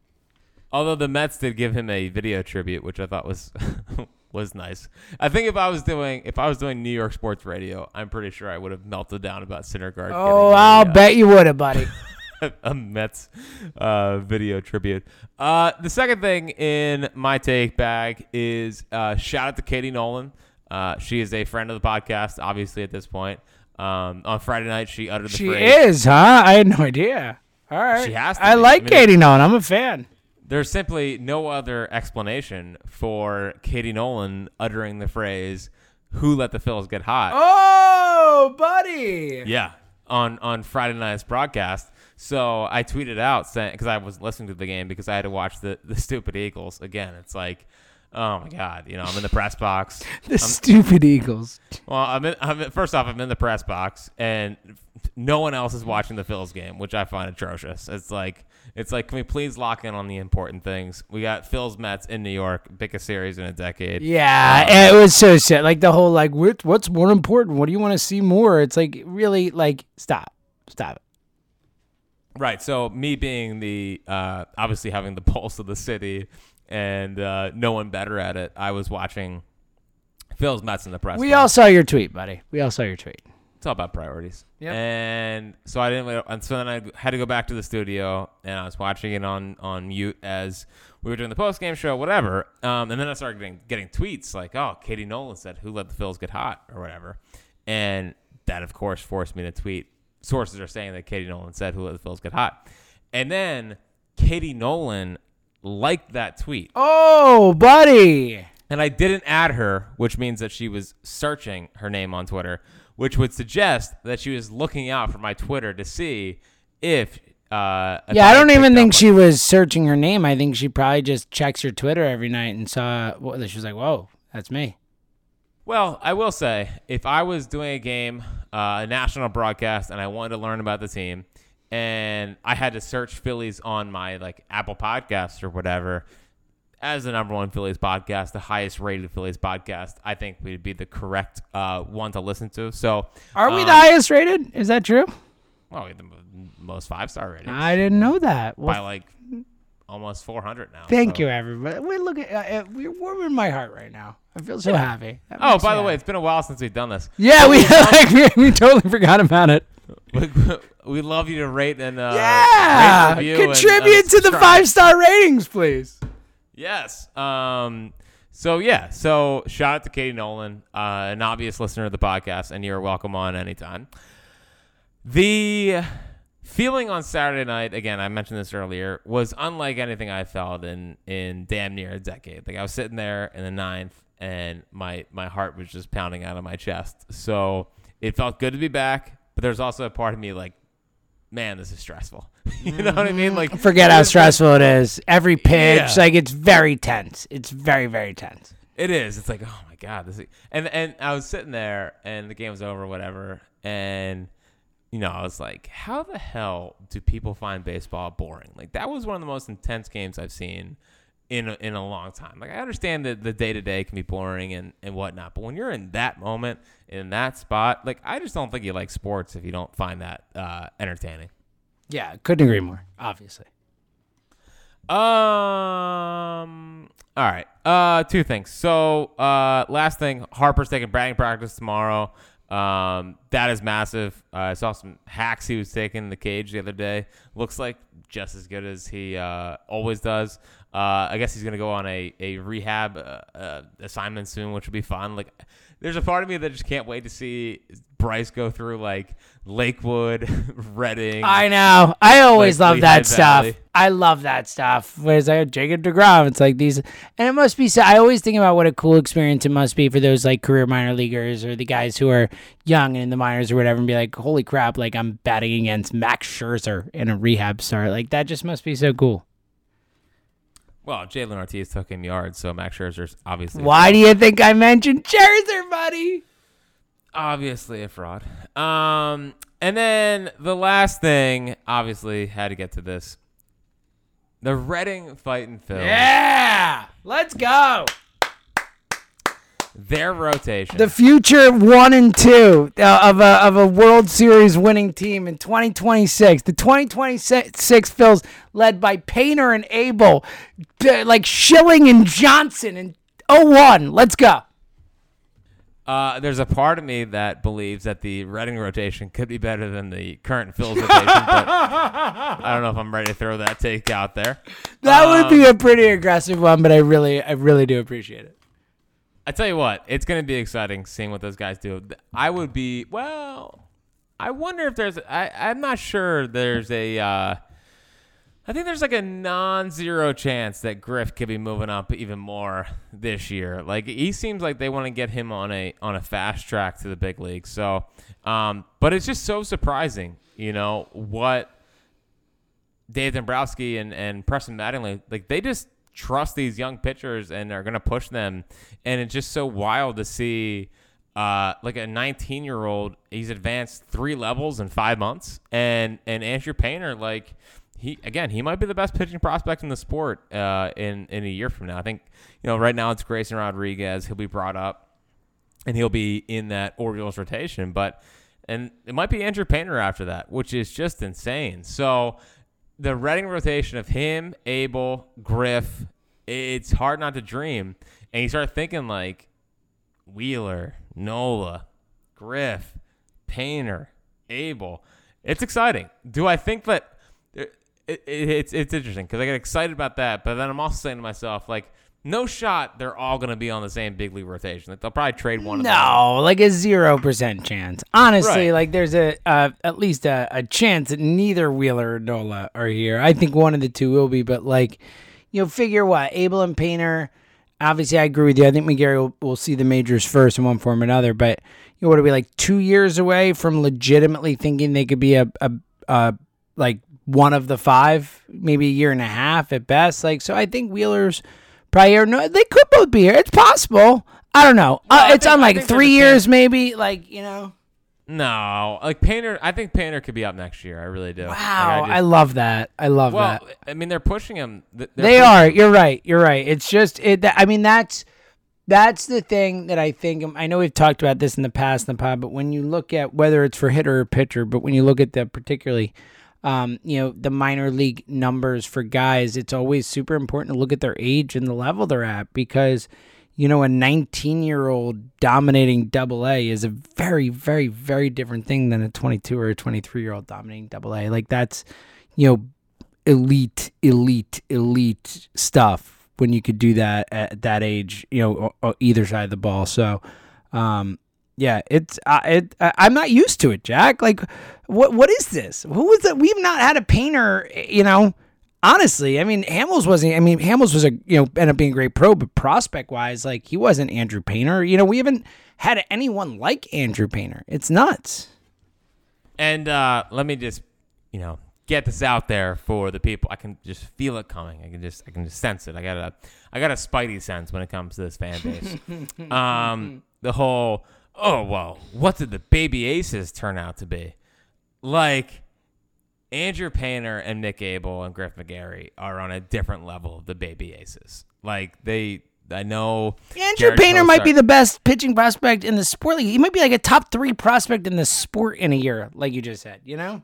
Although the Mets did give him a video tribute, which I thought was was nice. I think if I was doing if I was doing New York sports radio, I'm pretty sure I would have melted down about Syndergaard. Oh, I'll uh, bet you would have, buddy. a Mets uh, video tribute. Uh, the second thing in my take bag is uh, shout out to Katie Nolan. Uh, she is a friend of the podcast, obviously at this point. Um, on Friday night, she uttered the she phrase. She is, huh? I had no idea. All right. She has. to. I be. like I mean, Katie Nolan. I'm a fan. There's simply no other explanation for Katie Nolan uttering the phrase "Who let the Phils get hot?" Oh, buddy. Yeah, on on Friday night's broadcast. So I tweeted out saying because I was listening to the game because I had to watch the the stupid Eagles again. It's like Oh my God! You know, I'm in the press box. the I'm, stupid Eagles. Well, I'm in, I'm in, first off, I'm in the press box, and no one else is watching the Phils game, which I find atrocious. It's like it's like, can we please lock in on the important things? We got Phils Mets in New York, biggest series in a decade. Yeah, um, it was so sad. Like the whole like, what's more important? What do you want to see more? It's like really like stop, stop it. Right. So me being the uh, obviously having the pulse of the city and uh, no one better at it. I was watching Phil's Mets in the press. We all saw your tweet, buddy. We all saw your tweet. It's all about priorities. Yeah. And so I didn't. And so then I had to go back to the studio, and I was watching it on on mute as we were doing the post game show, whatever. Um, and then I started getting getting tweets like, "Oh, Katie Nolan said who let the Phils get hot or whatever," and that of course forced me to tweet. Sources are saying that Katie Nolan said who let the Phils get hot, and then Katie Nolan liked that tweet. Oh, buddy. And I didn't add her, which means that she was searching her name on Twitter, which would suggest that she was looking out for my Twitter to see if. Uh, yeah, I, don't even think she was searching her name. I think she probably just checks her Twitter every night and saw. Well, she was like, "Whoa, that's me." Well, I will say, if I was doing a game, uh, a national broadcast, and I wanted to learn about the team, and I had to search Phillies on my like Apple Podcasts or whatever as the number one Phillies podcast, the highest rated Phillies podcast. I think we'd be the correct uh, one to listen to. So, are we um, the highest rated? Is that true? Well, we're the most five star rated. I didn't know that. Well, by like almost 400 now. Thank so. you, everybody. We look at uh, uh, we're warming my heart right now. I feel so yeah. happy. That oh, by the happy. way, it's been a while since we've done this. Yeah, we like, we, we totally forgot about it. We'd love you to rate and uh, yeah, contribute and, uh, to the five star ratings, please. Yes. Um. So yeah. So shout out to Katie Nolan, uh, an obvious listener of the podcast, and you're welcome on anytime. The feeling on Saturday night, again, I mentioned this earlier, was unlike anything I felt in in damn near a decade. Like I was sitting there in the ninth, and my my heart was just pounding out of my chest. So it felt good to be back, but there's also a part of me like man, this is stressful. you know what I mean? Mm-hmm. Like, forget how stressful it is. Every pitch, yeah. like, it's very tense. It's very, very tense. It is. It's like, oh my god, this. Is... And and I was sitting there, and the game was over, whatever, and you know, I was like, how the hell do people find baseball boring? Like that was one of the most intense games I've seen in a, in a long time. Like I understand that the day to day can be boring and and whatnot, but when you're in that moment in that spot, like I just don't think you like sports if you don't find that uh, entertaining. Yeah, couldn't agree more. Obviously. Um. All right. Uh, two things. So, uh, last thing, Harper's taking batting practice tomorrow. Um, that is massive. Uh, I saw some hacks he was taking in the cage the other day. Looks like just as good as he uh, always does. Uh, I guess he's gonna go on a a rehab uh, uh, assignment soon, which will be fun. Like, there's a part of me that just can't wait to see Bryce go through like Lakewood, Reading. I know. I always Like love that stuff. I love that stuff. Whereas I had Jacob Degrom, it's like these, and it must be. so- I always think about what a cool experience it must be for those like career minor leaguers or the guys who are young and in the minors or whatever, and be like, "Holy crap! Like I'm batting against Max Scherzer in a rehab start. Like that just must be so cool." Well, Jhailyn Ortiz took him yards, so Max Scherzer's obviously Why do you think I mentioned Scherzer, buddy? obviously a fraud. Um, and then the last thing, obviously, had to get to this. The Reading fight and Phil. Yeah, let's go. Their rotation. the future one and two uh, of a of a World Series winning team in 2026. The 2026 Phils led by Painter and Abel, d- like Schilling and Johnson and 01. Let's go. uh, there's a part of me that believes that the Reading rotation could be better than the current Phil's rotation, but I don't know if I'm ready to throw that take out there. That would be Um, a pretty aggressive one, but I really I really do appreciate it. I tell you what, it's going to be exciting seeing what those guys do. I would be well. I wonder if there's. I I'm not sure. There's a. Uh, I think there's like a non-zero chance that Griff could be moving up even more this year. Like he seems like they want to get him on a on a fast track to the big league. So, um, but it's just so surprising, you know what Dave Dombrowski and, and Preston Mattingly, like they just trust these young pitchers and are going to push them. And it's just so wild to see uh, like a 19 year old, he's advanced three levels in five months. And, and Andrew Painter, like he, again, he might be the best pitching prospect in the sport uh, in, in a year from now. I think, you know, right now it's Grayson Rodriguez. He'll be brought up and he'll be in that Orioles rotation. But and it might be Andrew Painter after that, which is just insane. So the Reading rotation of him, Abel, Griff, it's hard not to dream. And you start thinking like Wheeler, Nola, Griff, Painter, Abel. It's exciting. Do I think that uh, it, it, it's it's interesting because I get excited about that, but then I'm also saying to myself like. No shot. They're all going to be on the same big league rotation. Like they'll probably trade one. of them. No, like a zero percent chance. Honestly, Right. like there's a uh, at least a, a chance that neither Wheeler or Nola are here. I think one of the two will be, but like you know, figure what Abel and Painter. Obviously, I agree with you. I think McGarry will, will see the majors first in one form or another. But you know, what are we like two years away from legitimately thinking they could be a, a, a like one of the five, maybe a year and a half at best. Like, so I think Wheeler's probably or no, they could both be here. It's possible. I don't know. Well, uh, I it's think- on like three years, chance- maybe. Like you know. No, like Painter. I think Painter could be up next year. I really do. Like, Wow, I, just- love that. I love well, that. I mean, they're pushing him. they're They pushing- are. You're right. You're right. It's just it. I mean, that's that's the thing that I think. I know we've talked about this in the past in the pod, but when you look at whether it's for hitter or pitcher, but when you look at that particularly, um, you know, the minor league numbers for guys, it's always super important to look at their age and the level they're at because. You know, a 19 year old dominating double A is a very, very, very different thing than a 22 or a 23 year old dominating double A. Like, that's, you know, elite, elite, elite stuff when you could do that at that age, you know, either side of the ball. So, um, yeah, it's uh, it. I'm not used to it, Jack. Like, what what is this? Who was it? We've not had a painter, you know. Honestly, I mean, Hamels wasn't. I mean, Hamels was a you know ended up being a great pro, but prospect wise, like he wasn't Andrew Painter. You know, we haven't had anyone like Andrew Painter. It's nuts. And uh, let me just, you know, get this out there for the people. I can just feel it coming. I can just, I can just sense it. I got a, I got a spidey sense when it comes to this fan base. um, the whole, oh well, what did the baby aces turn out to be? Like Andrew Painter and Nick Abel and Griff McGarry are on a different level of the baby aces. Like they, I know Andrew Jared Painter might be the best pitching prospect in the sport league. He might be like a top three prospect in the sport in a year, like you just said. You know?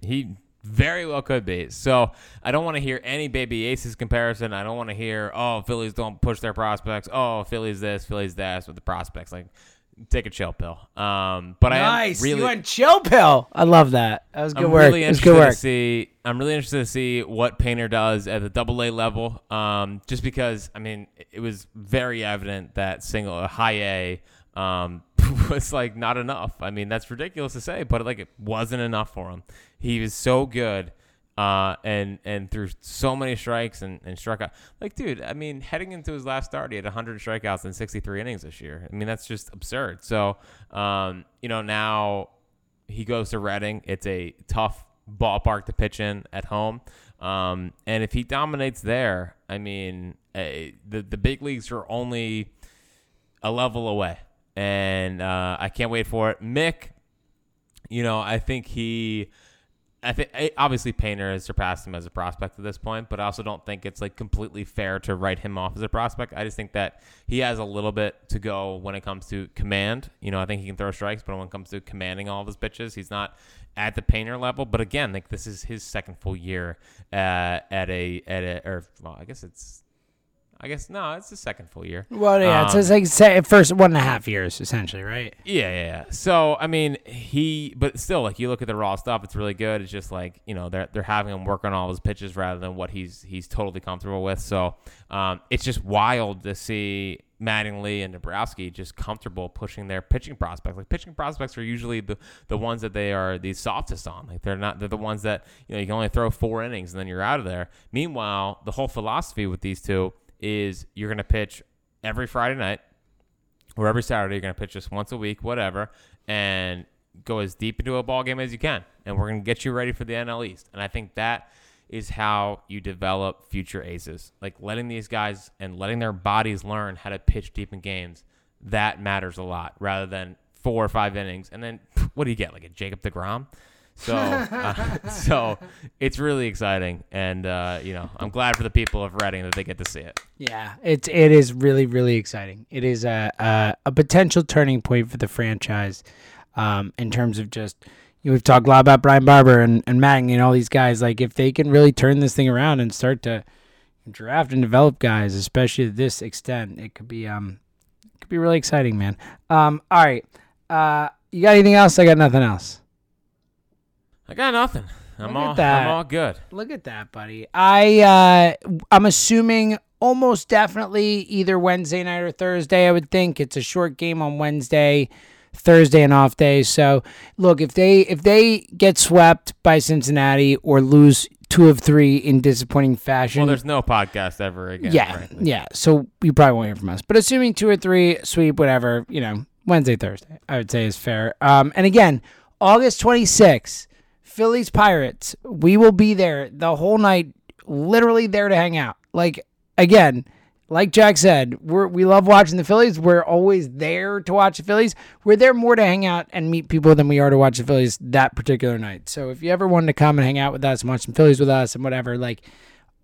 He very well could be. So I don't want to hear any baby aces comparison. I don't want to hear, oh, Phillies don't push their prospects. Oh, Phillies this, Phillies that with the prospects. Like, take a chill pill. Um, but I nice. am really, you went chill pill. I love that. That was good I'm work. really interested good work. to see. I'm really interested to see what Painter does at the Double A level. Um, just because I mean, it was very evident that single high A um, was like not enough. I mean, that's ridiculous to say, but like it wasn't enough for him. He was so good. Uh, and and threw so many strikes and, and struck out. Like, dude, I mean, heading into his last start, he had 100 strikeouts in 63 innings this year. I mean, that's just absurd. So, um, you know, now he goes to Reading. It's a tough ballpark to pitch in at home. Um, and if he dominates there, I mean, eh, the the big leagues are only a level away, and uh, I can't wait for it. Mick, you know, I think he. I think eh, obviously Painter has surpassed him as a prospect at this point, but I also don't think it's like completely fair to write him off as a prospect. I just think that he has a little bit to go when it comes to command. You know, I think he can throw strikes, but when it comes to commanding all of his pitches, he's not at the Painter level. But again, like this is his second full year uh, at a at a or well, I guess it's I guess no, it's the second full year. Well, yeah, Um, it's like say, first one and a half years, essentially, right? Yeah, yeah, yeah. So I mean, he, but still, like you look at the raw stuff, it's really good. It's just like you know they're they're having him work on all his pitches rather than what he's he's totally comfortable with. So um, it's just wild to see Mattingly and Nebraska just comfortable pushing their pitching prospects. Like pitching prospects are usually the the ones that they are the softest on. Like they're not they're the ones that you know you can only throw four innings and then you're out of there. Meanwhile, the whole philosophy with these two is you're going to pitch every Friday night or every Saturday. You're going to pitch just once a week, whatever, and go as deep into a ball game as you can. And we're going to get you ready for the NL East. And I think that is how you develop future aces. Like letting these guys and letting their bodies learn how to pitch deep in games. That matters a lot rather than four or five innings. And then what do you get? Like a Jacob DeGrom? So, uh, so it's really exciting, and uh, you know, I'm glad for the people of Reading that they get to see it. Yeah, it's it is really really exciting. It is a a, a potential turning point for the franchise, um, in terms of just you know, we've talked a lot about Brian Barber and and Matting and all these guys. Like if they can really turn this thing around and start to draft and develop guys, especially to this extent, it could be um it could be really exciting, man. Um, all right, uh, you got anything else? I got nothing else. I got nothing. I'm Look at all that. I'm all good. Look at that, buddy. I uh I'm assuming almost definitely either Wednesday night or Thursday. I would think it's a short game on Wednesday, Thursday and off day. So look, if they if they get swept by Cincinnati or lose two of three in disappointing fashion, Well, there's no podcast ever again. yeah, frankly. yeah. So you probably won't hear from us. But assuming two or three sweep, whatever, you know, Wednesday, Thursday, I would say is fair. Um, and again, August 26th, Phillies Pirates. We will be there the whole night, literally there to hang out. Like again, like Jack said, we're we love watching the Phillies. We're always there to watch the Phillies. We're there more to hang out and meet people than we are to watch the Phillies that particular night. So if you ever wanted to come and hang out with us and watch some Phillies with us and whatever, like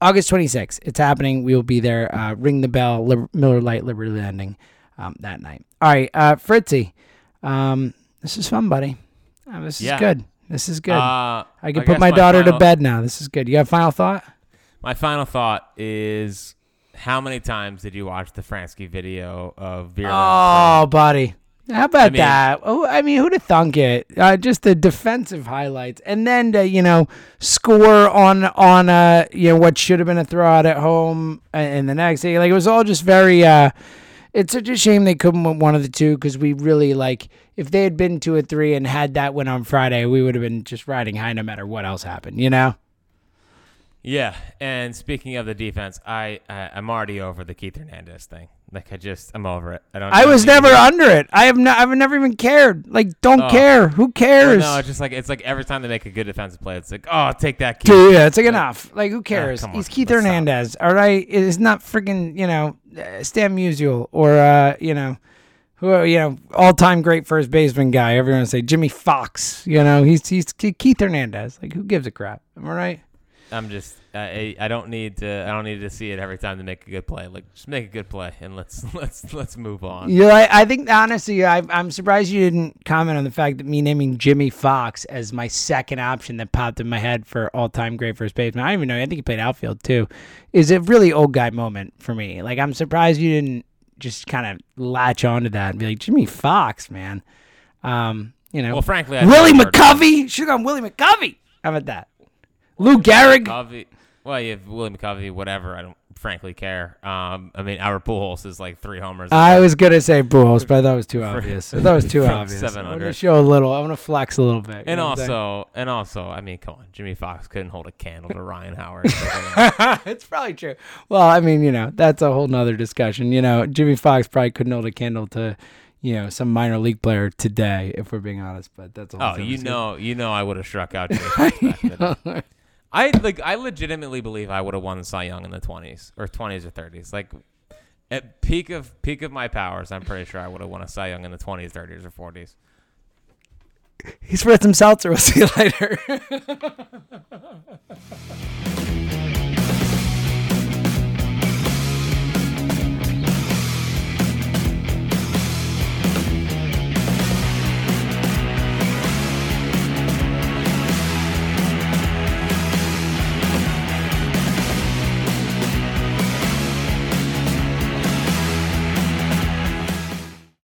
August 26th, it's happening. We will be there. Uh, ring the bell, Liber- Miller Lite, Liberty Landing um, that night. All right, uh, Fritzy, um, this is fun, buddy. Uh, this Yeah. is good. This is good. Uh, I can I put my my daughter to bed now. This is good. You have a final thought? My final thought is: How many times did you watch the Fransky video of Vera? Oh, buddy. How about mean- that? Oh, I mean, who'd have thunk it? Uh, just the defensive highlights, and then to you know score on on uh you know what should have been a throwout at home in the next day. Like it was all just very. uh It's such a shame they couldn't win one of the two because we really like if they had been two or three and had that win on Friday, we would have been just riding high no matter what else happened. You know. Yeah, and speaking of the defense, I, I I'm already over the Keith Hernandez thing. Like I just I'm over it. I don't. I was never under it. I have no, I've never even cared. Like, don't Oh. care. Who Well, cares? no, it's just like it's like every time they make a good defensive play, it's like oh take that Keith. Dude, yeah, it's like enough. Like, who cares? come He's Keith let's stop. Hernandez, all right? It's not freaking, you know, uh, Stan Musial or, uh, you know, who you know, all time great first baseman guy. Everyone say Jimmie Foxx. You know, he's he's Keith Hernandez. Like, who gives a crap? Am I right? I'm just I I don't need to I don't need to see it every time to make a good play. Like just make a good play and let's let's let's move on. Yeah, I, I think honestly, I, I'm surprised you didn't comment on the fact that me naming Jimmie Foxx as my second option that popped in my head for all time great first baseman. I don't even know. I think he played outfield too. Is a really old guy moment for me. Like I'm surprised you didn't just kind of latch onto that and be like Jimmie Foxx, man. Um, you know, Well, frankly, I Willie never heard of McCovey should have gone Willie McCovey. How about that? Lou Gehrig. McCovey. Well, you have Willie McCovey, whatever. I don't frankly care. Um, I mean, Albert Pujols is like three homers. I was gonna say Pujols, but that was too obvious. that was too obvious. 700. to show a little. I want to flex a little bit. and know what I'm saying? also, and also, I mean, come on, Jimmie Foxx couldn't hold a candle to Ryan Howard. it's probably true. Well, I mean, you know, that's a whole nother discussion. You know, Jimmie Foxx probably couldn't hold a candle to, you know, some minor league player today, if we're being honest. But that's all. oh, you know, you know, I would have struck out I like, I legitimately believe I would have won Cy Young in the twenties or twenties or thirties. Like at peak of peak of my powers, I'm pretty sure I would have won a Cy Young in the twenties, thirties, or forties. He's for some seltzer. We'll see you later.